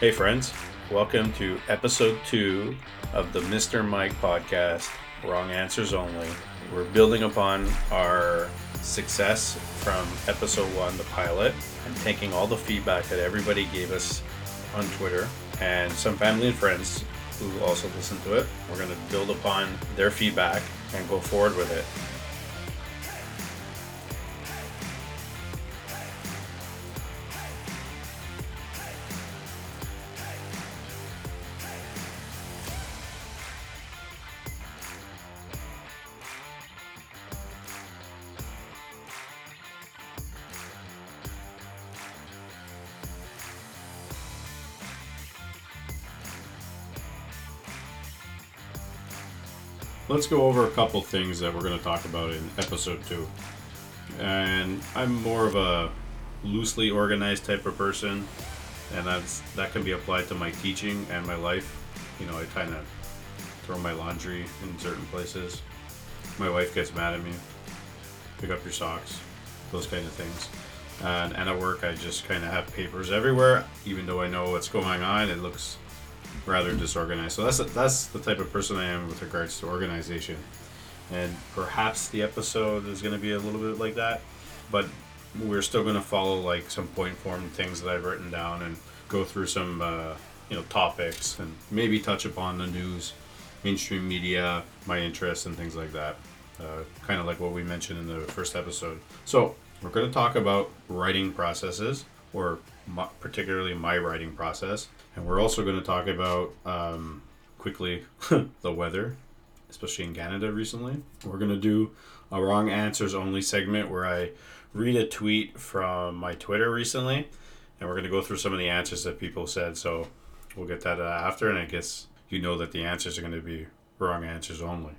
Hey, friends. Welcome to episode two of the Mr. Mike podcast, Wrong Answers Only. We're building upon our success from episode one, the pilot, and taking all the feedback that everybody gave us on Twitter and some family and friends who also listened to it. We're going to build upon their feedback and go forward with it. Let's go over a couple things that we're going to talk about in episode two. And I'm more of a loosely organized type of person, and that's that can be applied to my teaching and my life. You know, I kind of throw my laundry in certain places. My wife gets mad at me. Pick up your socks, those kind of things. And, and at work, I just kind of have papers everywhere, even though I know what's going on. It looks rather disorganized. So that's that's the type of person I am with regards to organization, and perhaps the episode is going to be a little bit like that, but we're still going to follow like some point form things that I've written down and go through some uh, you know topics and maybe touch upon the news, mainstream media, my interests and things like that. Uh, kind of like what we mentioned in the first episode. So we're going to talk about writing processes, or my, particularly my writing process, and we're also going to talk about um, quickly the weather, especially in Canada recently. We're going to do a wrong answers only segment where I read a tweet from my Twitter recently, and we're going to go through some of the answers that people said. So we'll get that uh, after, and I guess you know that the answers are going to be wrong answers only.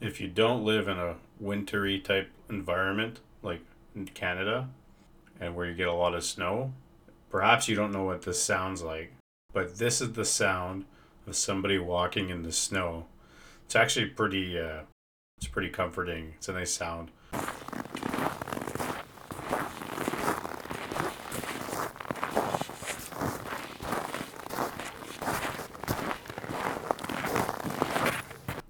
If you don't live in a wintry type environment like Canada, and where you get a lot of snow, Perhaps you don't know what this sounds like, but this is the sound of somebody walking in the snow. It's actually pretty uh, it's pretty comforting. It's a nice sound.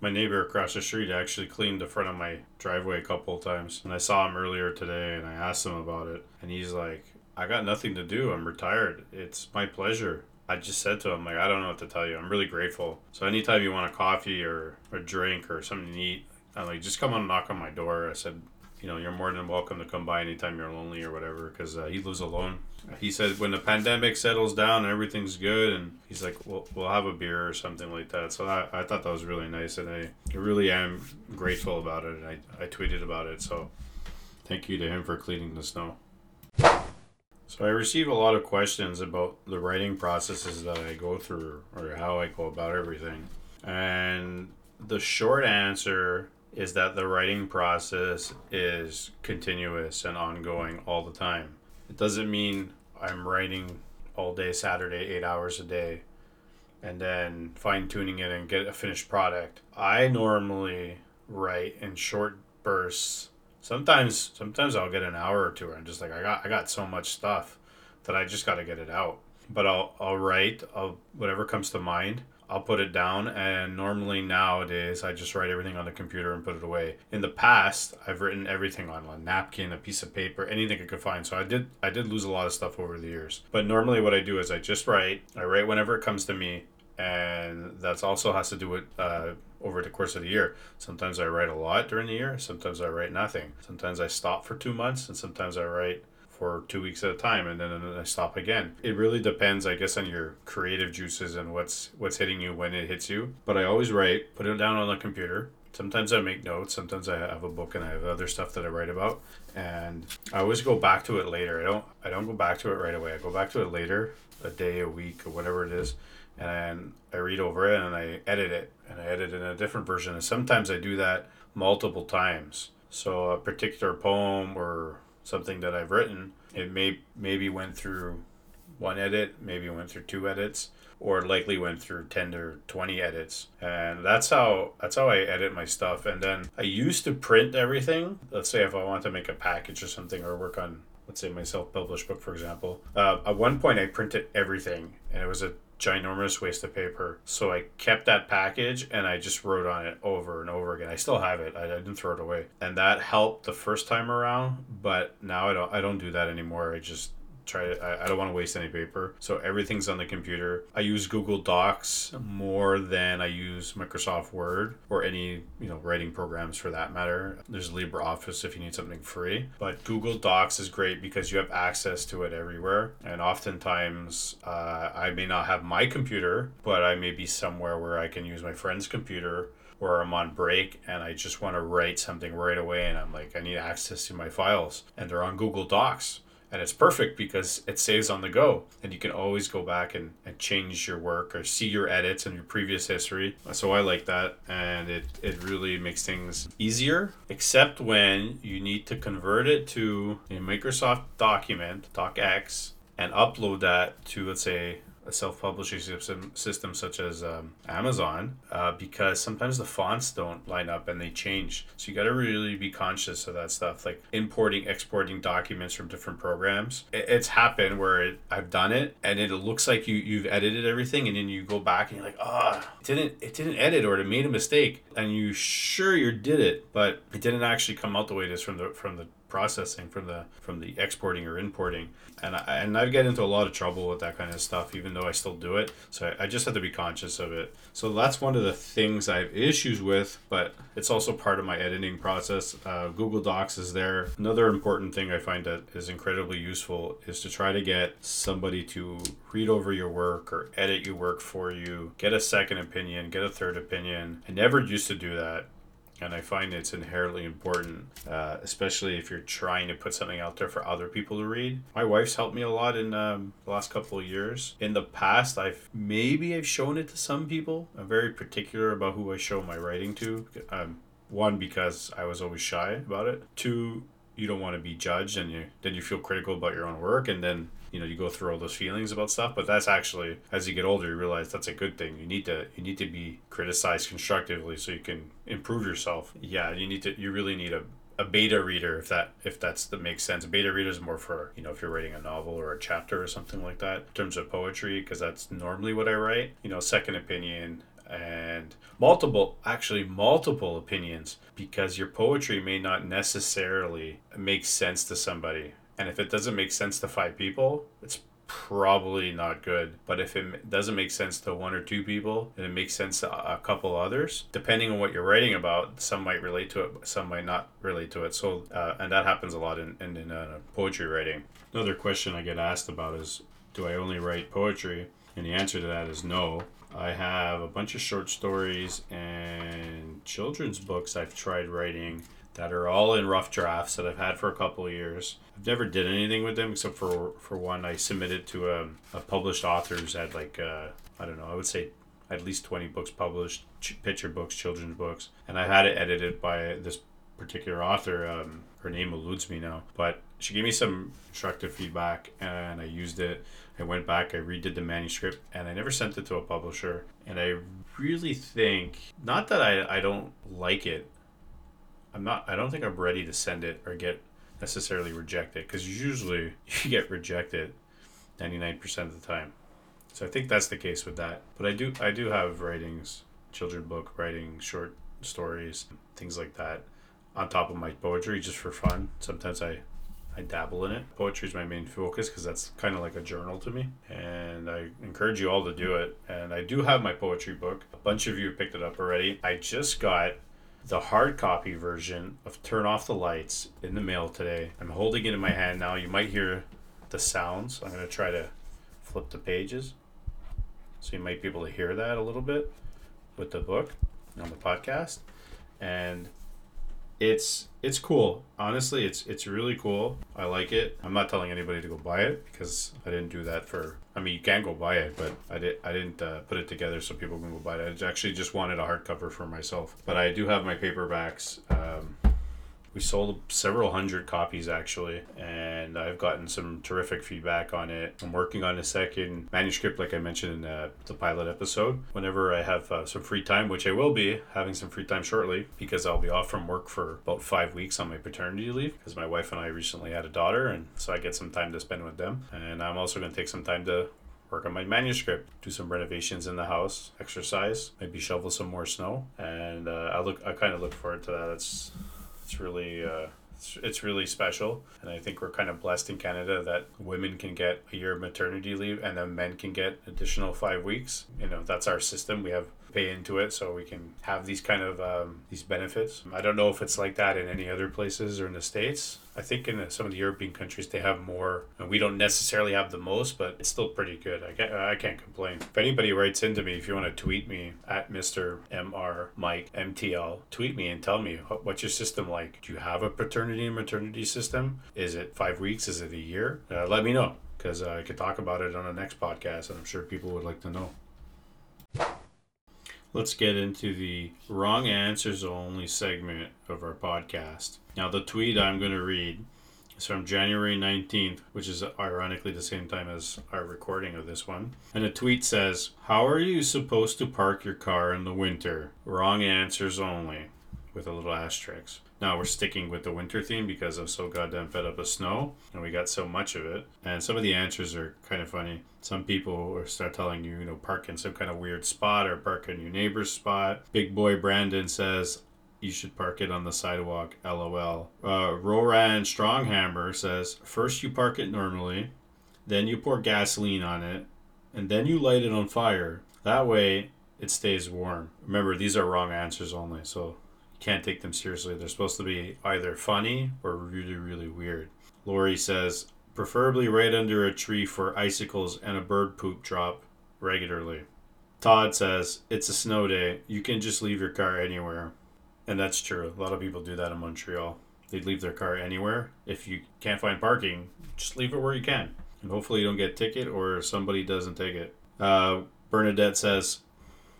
my neighbor across the street actually cleaned the front of my driveway a couple of times and i saw him earlier today and i asked him about it and he's like I got nothing to do. I'm retired. It's my pleasure. I just said to him, like, I don't know what to tell you. I'm really grateful. So anytime you want a coffee or a drink or something to eat, I'm like, just come on and knock on my door. I said, you know, you're more than welcome to come by anytime you're lonely or whatever, because uh, he lives alone. He said when the pandemic settles down and everything's good, and he's like, we'll, we'll have a beer or something like that. So I, I thought that was really nice, and I really am grateful about it. And I, I tweeted about it. So thank you to him for cleaning the snow. So I receive a lot of questions about the writing processes that I go through or how I go about everything. And the short answer is that the writing process is continuous and ongoing all the time. It doesn't mean I'm writing all day Saturday, eight hours a day, and then fine tuning it and get a finished product. I normally write in short bursts sometimes sometimes I'll get an hour or two. and I'm just like I got I got so much stuff that I just got to get it out. But I'll I'll write I'll whatever comes to mind. I'll put it down and normally nowadays I just write everything on the computer and put it away. In the past, I've written everything on a napkin, a piece of paper, anything I could find. So I did I did lose a lot of stuff over the years. But normally what I do is I just write. I write whenever it comes to me and that's also has to do with uh, over the course of the year. Sometimes I write a lot during the year. Sometimes I write nothing. Sometimes I stop for two months, and sometimes I write for two weeks at a time, and then, I stop again. It really depends, I guess, on your creative juices and what's what's hitting you when it hits you. But I always write, put it down on the computer. Sometimes I make notes. Sometimes I have a book and I have other stuff that I write about, and I always go back to it later. I don't I don't go back to it right away. I go back to it later, a day, a week, or whatever it is and I read over it and I edit it and I edit in a different version. And sometimes I do that multiple times. So a particular poem or something that I've written, it may maybe went through one edit, maybe went through two edits, or likely went through 10 or 20 edits. And that's how that's how i edit my stuff. And then i used to print everything. Let's say if i want to make a package or something or work on let's say my self-published book, for example. Uh, at one point, I printed everything, and it was a ginormous waste of paper. So I kept that package and I just wrote on it over and over again. I still have it. I, I, didn't throw it away, and that helped the first time around. But now I don't. I don't do that anymore. I just try to, I, I don't want to waste any paper. So everything's on the computer. I use Google Docs more than I use Microsoft Word or any, you know, writing programs for that matter. There's LibreOffice if you need something free. But Google Docs is great because you have access to it everywhere. And oftentimes uh, I may not have my computer, but I may be somewhere where I can use my friend's computer or I'm on break and I just want to write something right away and I'm like, I need access to my files and they're on Google Docs and it's perfect because it saves on the go. And you can always go back and, and change your work or see your edits and your previous history. So i like that. And it, it really makes things easier except when you need to convert it to a microsoft document docx and upload that to let's say a self-publishing system, system such as um, Amazon uh, because sometimes the fonts don't line up and they change. So you got to really be conscious of that stuff, like importing, exporting documents from different programs. It, it's happened where it, I've done it and it looks like you you've edited everything and then you go back and you're like, ah, oh, it didn't it didn't edit or it made a mistake and you sure you did it, but it didn't actually come out the way it is from the from the processing from the from the exporting or importing. And I, and I get into a lot of trouble with that kind of stuff even though I still do it. So I, I just have to be conscious of it. So that's one of the things I have issues with but it's also part of my editing process. Uh, Google Docs is there. Another important thing I find that is incredibly useful is to try to get somebody to read over your work or edit your work for you get a second opinion get a third opinion. I never used to do that and I find it's inherently important, uh, especially if you're trying to put something out there for other people to read. My wife's helped me a lot in um, the last couple of years. In the past, I've maybe I've shown it to some people. I'm very particular about who I show my writing to. Um, one because I was always shy about it. Two, you don't want to be judged, and you then you feel critical about your own work, and then you know you go through all those feelings about stuff but that's actually as you get older you realize that's a good thing. You need to you need to be criticized constructively so you can improve yourself. Yeah you need to you really need a a beta reader if that if that's that makes sense. A beta reader is more for you know if you're writing a novel or a chapter or something like that in terms of poetry because that's normally what i write you know second opinion and multiple actually multiple opinions because your poetry may not necessarily make sense to somebody and if it doesn't make sense to five people, it's probably not good. But if it doesn't make sense to one or two people and it makes sense to a couple others, depending on what you're writing about, some might relate to it, some might not relate to it. So, uh, and that happens a lot in, in, in uh, poetry writing. Another question I get asked about is do I only write poetry? And the answer to that is no. I have a bunch of short stories and children's books I've tried writing that are all in rough drafts that I've had for a couple of years. I've never did anything with them except for for one. I submitted to a, a published authors at like uh, I don't know I would say at least 20 books published ch- picture books children's books and I had it edited by this particular author um, her name eludes me now but she gave me some constructive feedback and I used it. I went back I redid the manuscript and I never sent it to a publisher. And I really think not that I, I don't like it I'm not. I don't think I'm ready to send it or get necessarily rejected because usually you get rejected 99% of the time. So I think that's the case with that. But I do I do have writings, children book writing, short stories, things like that on top of my poetry just for fun. Sometimes I I dabble in it. Poetry is my main focus because that's kind of like a journal to me. And I encourage you all to do it. And I do have my poetry book. A bunch of you picked it up already. I just got the hard copy version of Turn Off the Lights in the mail today. I'm holding it in my hand now. You might hear the sounds. I'm going to try to flip the pages. So you might be able to hear that a little bit with the book on the podcast. And it's it's cool. Honestly, it's it's really cool. I like it. I'm not telling anybody to go buy it because I didn't do that for. I mean, you can go buy it, but I did I didn't uh, put it together so people can go buy it. I actually just wanted a hardcover for myself. But I do have my paperbacks. Um, We sold several hundred copies actually, and I've gotten some terrific feedback on it. I'm working on a second manuscript, like I mentioned in the, the pilot episode. Whenever I have uh, some free time, which I will be having some free time shortly, because I'll be off from work for about five weeks on my paternity leave, because my wife and I recently had a daughter, and so I get some time to spend with them. And I'm also going to take some time to work on my manuscript, do some renovations in the house, exercise, maybe shovel some more snow, and uh, I look I kind of look forward to that. It's it's really uh, it's, really special, and I think we're kind of blessed in Canada that women can get a year of maternity leave, and then men can get additional five weeks. You know that's our system. We have pay into it so we can have these kind of um, these benefits. I don't know if it's like that in any other places or in the states. I think in some of the European countries they have more, and we don't necessarily have the most, but it's still pretty good. I can't, I can't complain. If anybody writes into me, if you want to tweet me at Mr. Mr. Mike MTL, tweet me and tell me what's your system like. Do you have a paternity and maternity system? Is it five weeks? Is it a year? Uh, let me know because uh, I could talk about it on the next podcast, and I'm sure people would like to know. Let's get into the wrong answers only segment of our podcast. Now, the tweet I'm going to read is from January 19th, which is ironically the same time as our recording of this one. And the tweet says, How are you supposed to park your car in the winter? Wrong answers only, with a little asterisk. Now we're sticking with the winter theme because I'm so goddamn fed up of snow and we got so much of it. And some of the answers are kind of funny. Some people start telling you, you know, park in some kind of weird spot or park in your neighbor's spot. Big boy Brandon says, you should park it on the sidewalk. LOL. Uh, Roran Stronghammer says, first you park it normally, then you pour gasoline on it, and then you light it on fire. That way it stays warm. Remember, these are wrong answers only, so can't take them seriously. They're supposed to be either funny or really, really weird. Lori says, preferably right under a tree for icicles and a bird poop drop regularly. Todd says, it's a snow day. You can just leave your car anywhere. And that's true. A lot of people do that in Montreal. They leave their car anywhere. If you can't find parking, just leave it where you can. And hopefully you don't get a ticket or somebody doesn't take it. Uh, Bernadette says,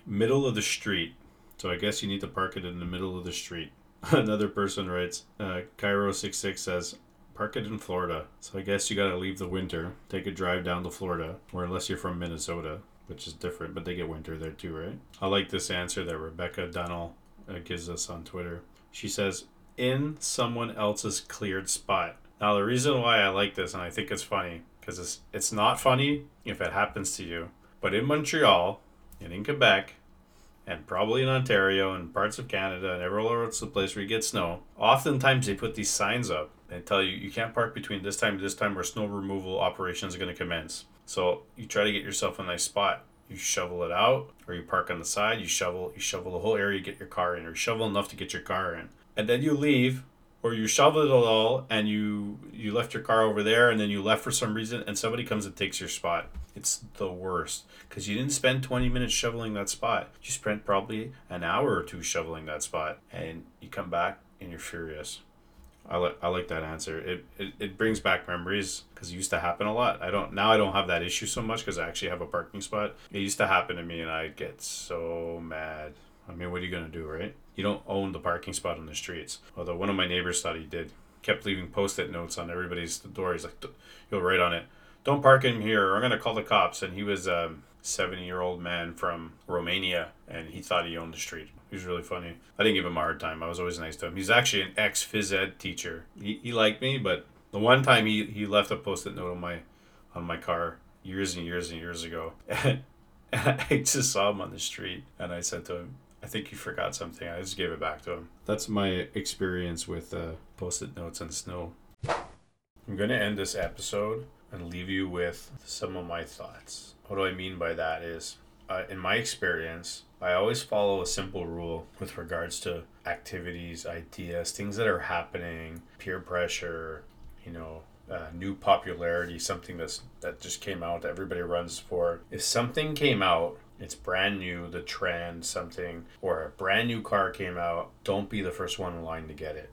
middle of the street. So I guess you need to park it in the middle of the street. Another person writes, uh, Cairo66 says, park it in Florida. So I guess you gotta leave the winter, take a drive down to Florida, or unless you're from Minnesota, which is different, but they get winter there too, right? I like this answer that Rebecca Dunnell uh, gives us on Twitter. She says, in someone else's cleared spot. Now, the reason why I like this and I think it's funny, because it's, it's not funny if it happens to you, but in Montreal and in Quebec, and probably in Ontario and parts of Canada and everywhere else the place where you get snow, oftentimes they put these signs up and tell you you can't park between this time to this time where snow removal operations are going to commence. So you try to get yourself a nice spot. You shovel it out, or you park on the side. You shovel, you shovel the whole area, get your car in, or you shovel enough to get your car in, and then you leave, or you shovel it all and you you left your car over there, and then you left for some reason, and somebody comes and takes your spot. It's the worst because you didn't spend 20 minutes shoveling that spot. You spent probably an hour or two shoveling that spot, and you come back and you're furious. I like I like that answer. It it, it brings back memories because it used to happen a lot. I don't now I don't have that issue so much because I actually have a parking spot. It used to happen to me and I'd get so mad. I mean, what are you gonna do, right? You don't own the parking spot on the streets. Although one of my neighbors thought he did. Kept leaving post-it notes on everybody's door. He's like, "You'll write on it, don't park in here. Or I'm gonna call the cops." And he was a 70 year old man from Romania, and he thought he owned the street. He was really funny. I didn't give him a hard time. I was always nice to him. He's actually an ex phys ed teacher. He, he liked me, but the one time he, he left a post-it note on my on my car years and years and years ago. And I just saw him on the street and I said to him, I think you forgot something. I just gave it back to him. That's my experience with uh, post-it notes and snow. I'm going to end this episode and leave you with some of my thoughts. What do I mean by that is, uh, in my experience, I always follow a simple rule with regards to activities, ideas, things that are happening, peer pressure, you know, uh, new popularity, something that's that just came out that everybody runs for. If something came out, it's brand new, the trend, something, or a brand new car came out, don't be the first one in line to get it.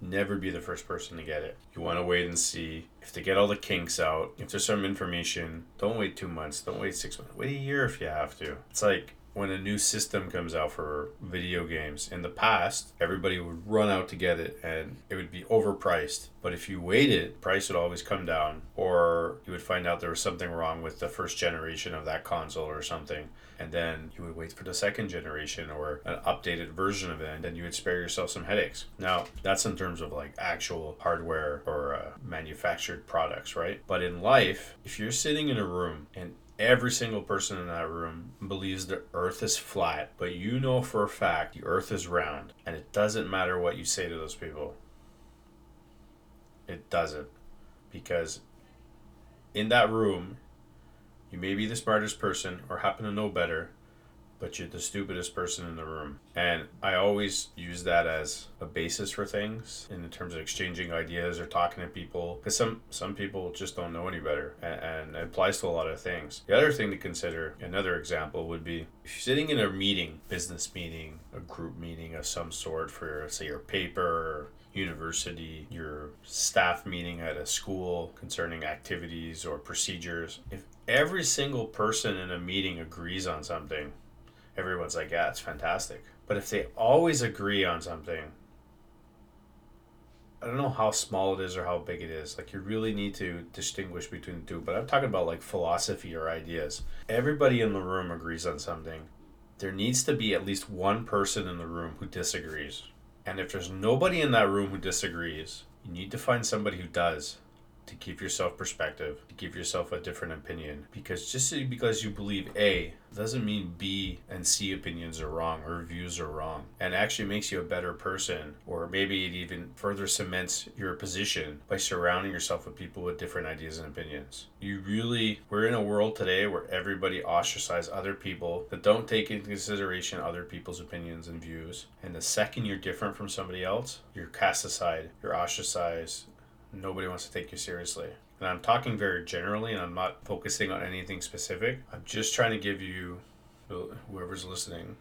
Never be the first person to get it. You want to wait and see if they get all the kinks out. If there's some information, don't wait two months. Don't wait six months. Wait a year if you have to. It's like when a new system comes out for video games. In the past, everybody would run out to get it and it would be overpriced. But if you waited, price would always come down or you would find out there was something wrong with the first generation of that console or something. And then you would wait for the second generation or an updated version of it, and then you would spare yourself some headaches. Now, that's in terms of like actual hardware or uh, manufactured products, right? But in life, if you're sitting in a room and every single person in that room believes the earth is flat, but you know for a fact the earth is round, and it doesn't matter what you say to those people. It doesn't. Because in that room, you may be the smartest person or happen to know better, but you're the stupidest person in the room. And I always use that as a basis for things in terms of exchanging ideas or talking to people because some some people just don't know any better and, and, it applies to a lot of things. The other thing to consider, another example would be if you're sitting in a meeting, business meeting, a group meeting of some sort for say your paper university, your staff meeting at a school concerning activities or procedures, if every single person in a meeting agrees on something, everyone's like, yeah, it's fantastic. But if they always agree on something, I don't know how small it is or how big it is. Like you really need to distinguish between the two. But I'm talking about like philosophy or ideas. Everybody in the room agrees on something. There needs to be at least one person in the room who disagrees. And if there's nobody in that room who disagrees, you need to find somebody who does to give yourself perspective, to give yourself a different opinion. Because just because you believe A doesn't mean B and C opinions are wrong or views are wrong. And actually makes you a better person, or maybe it even further cements your position by surrounding yourself with people with different ideas and opinions. You really, we're in a world today where everybody ostracizes other people that don't take into consideration other people's opinions and views. And the second you're different from somebody else, you're cast aside, you're ostracized, nobody wants to take you seriously. And I'm talking very generally and I'm not focusing on anything specific. I'm just trying to give you, whoever's listening,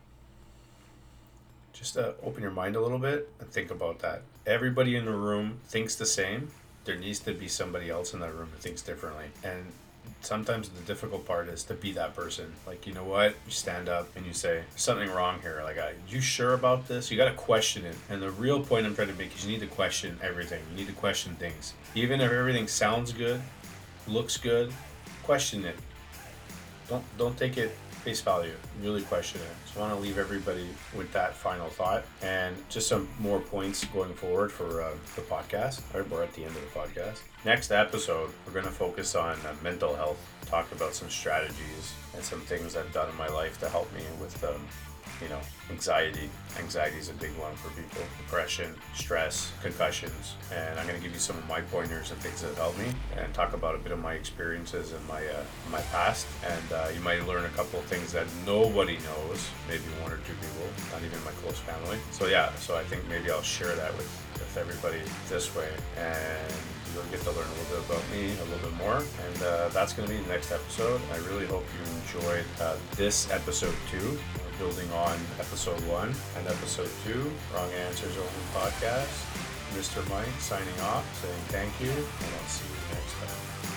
just uh, open your mind a little bit and think about that. Everybody in the room thinks the same. There needs to be somebody else in that room who thinks differently. And sometimes the difficult part is to be that person. Like, you know what? You stand up and you say, something wrong here. Like, are you sure about this? You got to question it. And the real point I'm trying to make is you need to question everything. You need to question things. Even if everything sounds good, looks good, question it. Don't don't take it face value. Really question it. So I want to leave everybody with that final thought and just some more points going forward for uh, the podcast. All right, we're at the end of the podcast. Next episode, we're going to focus on uh, mental health, talk about some strategies and some things I've done in my life to help me with um, you know, anxiety. Anxiety is a big one for people. Depression, stress, concussions. And I'm going to give you some of my pointers and things that helped me and talk about a bit of my experiences and my uh, my past. And uh, you might learn a couple of things that nobody knows, maybe one or two people, not even my close family. So yeah, so I think maybe I'll share that with, with everybody this way. And you'll get to learn a little bit about me a little bit more. And uh, that's going to be the next episode. I really hope you enjoyed uh, this episode too building on episode one and episode two, Wrong Answers Only podcast. Mr. Mike signing off, saying thank you, and I'll see you next time.